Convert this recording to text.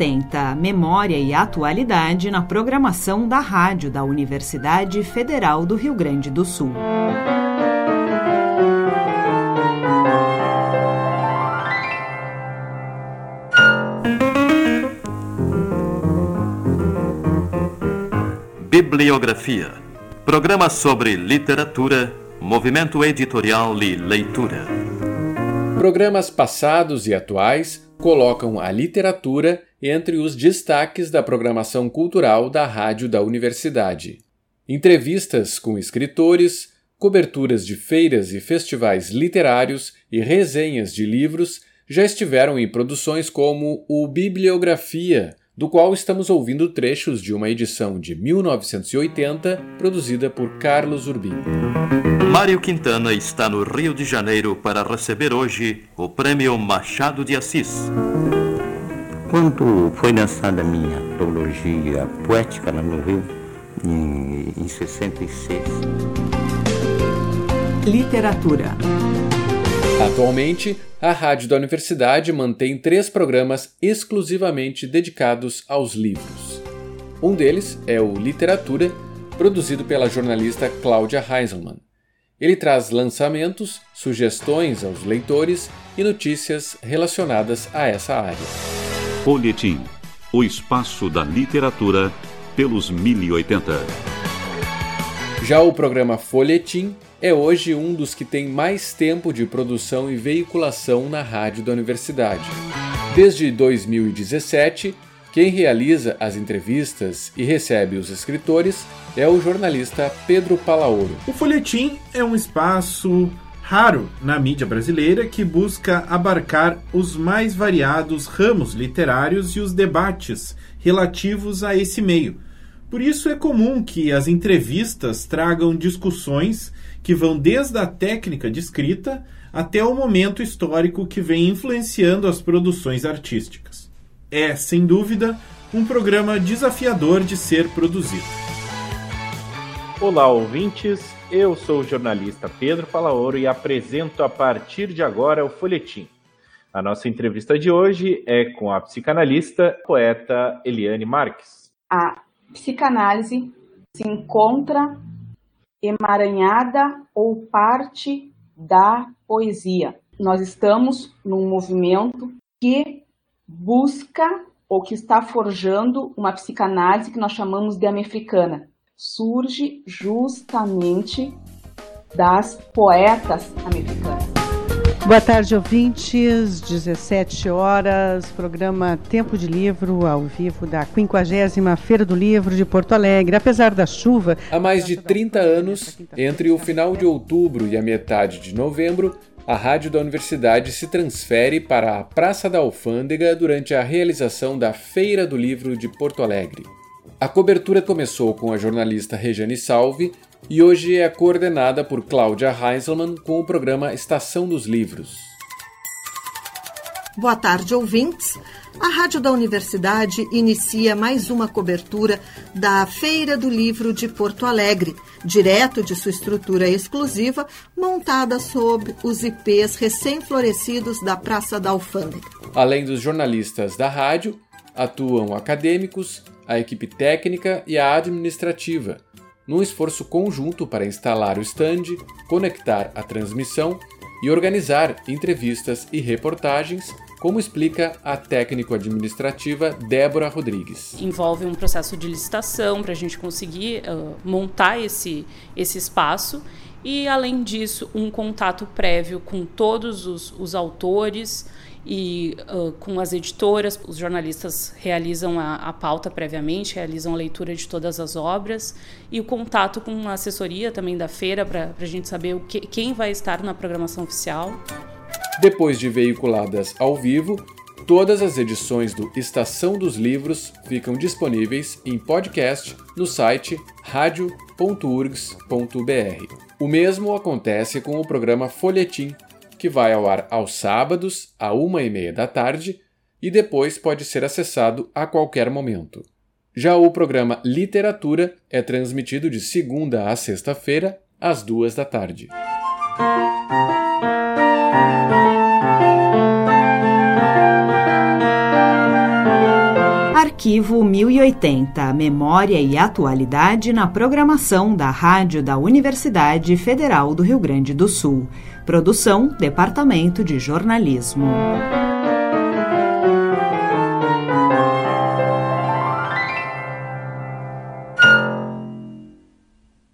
atenta à memória e atualidade na programação da rádio da Universidade Federal do Rio Grande do Sul. Bibliografia. Programa sobre literatura, movimento editorial e leitura. Programas passados e atuais colocam a literatura entre os destaques da programação cultural da Rádio da Universidade. Entrevistas com escritores, coberturas de feiras e festivais literários e resenhas de livros já estiveram em produções como o Bibliografia, do qual estamos ouvindo trechos de uma edição de 1980 produzida por Carlos Urbim. Mário Quintana está no Rio de Janeiro para receber hoje o Prêmio Machado de Assis. Quando foi lançada a minha antologia poética lá no Rio, em, em 66. Literatura. Atualmente, a Rádio da Universidade mantém três programas exclusivamente dedicados aos livros. Um deles é o Literatura, produzido pela jornalista Cláudia Heiselmann. Ele traz lançamentos, sugestões aos leitores e notícias relacionadas a essa área. Folhetim O espaço da literatura pelos 1080. Já o programa Folhetim é hoje um dos que tem mais tempo de produção e veiculação na rádio da universidade. Desde 2017, quem realiza as entrevistas e recebe os escritores é o jornalista Pedro Palaoro. O folhetim é um espaço raro na mídia brasileira que busca abarcar os mais variados ramos literários e os debates relativos a esse meio. Por isso é comum que as entrevistas tragam discussões que vão desde a técnica de escrita até o momento histórico que vem influenciando as produções artísticas. É, sem dúvida, um programa desafiador de ser produzido. Olá, ouvintes. Eu sou o jornalista Pedro Palaoro e apresento a partir de agora o Folhetim. A nossa entrevista de hoje é com a psicanalista poeta Eliane Marques. A psicanálise se encontra emaranhada ou parte da poesia. Nós estamos num movimento que busca ou que está forjando uma psicanálise que nós chamamos de americana. Surge justamente das poetas americanas. Boa tarde, ouvintes. 17 horas, programa Tempo de Livro, ao vivo da 50 Feira do Livro de Porto Alegre. Apesar da chuva. Há mais de 30 anos, entre o final de outubro e a metade de novembro, a rádio da universidade se transfere para a Praça da Alfândega durante a realização da Feira do Livro de Porto Alegre. A cobertura começou com a jornalista Rejane Salve e hoje é coordenada por Cláudia Heiselmann com o programa Estação dos Livros. Boa tarde, ouvintes. A Rádio da Universidade inicia mais uma cobertura da Feira do Livro de Porto Alegre, direto de sua estrutura exclusiva, montada sob os IPs recém-florescidos da Praça da Alfândega. Além dos jornalistas da rádio, atuam acadêmicos, a equipe técnica e a administrativa, num esforço conjunto para instalar o stand, conectar a transmissão e organizar entrevistas e reportagens, como explica a técnico-administrativa Débora Rodrigues. Envolve um processo de licitação para a gente conseguir uh, montar esse, esse espaço e, além disso, um contato prévio com todos os, os autores e uh, com as editoras, os jornalistas realizam a, a, pauta previamente, realizam a leitura de todas as obras e o contato com a assessoria também da feira para a gente saber o que, quem vai estar na programação oficial. Depois de veiculadas ao vivo, todas as edições do Estação dos Livros ficam disponíveis em podcast no site radio.urgs.br. O mesmo acontece com o programa Folhetim que vai ao ar aos sábados, à uma e meia da tarde, e depois pode ser acessado a qualquer momento. Já o programa Literatura é transmitido de segunda a sexta-feira, às duas da tarde. Arquivo 1080, Memória e Atualidade na programação da Rádio da Universidade Federal do Rio Grande do Sul. Produção, Departamento de Jornalismo.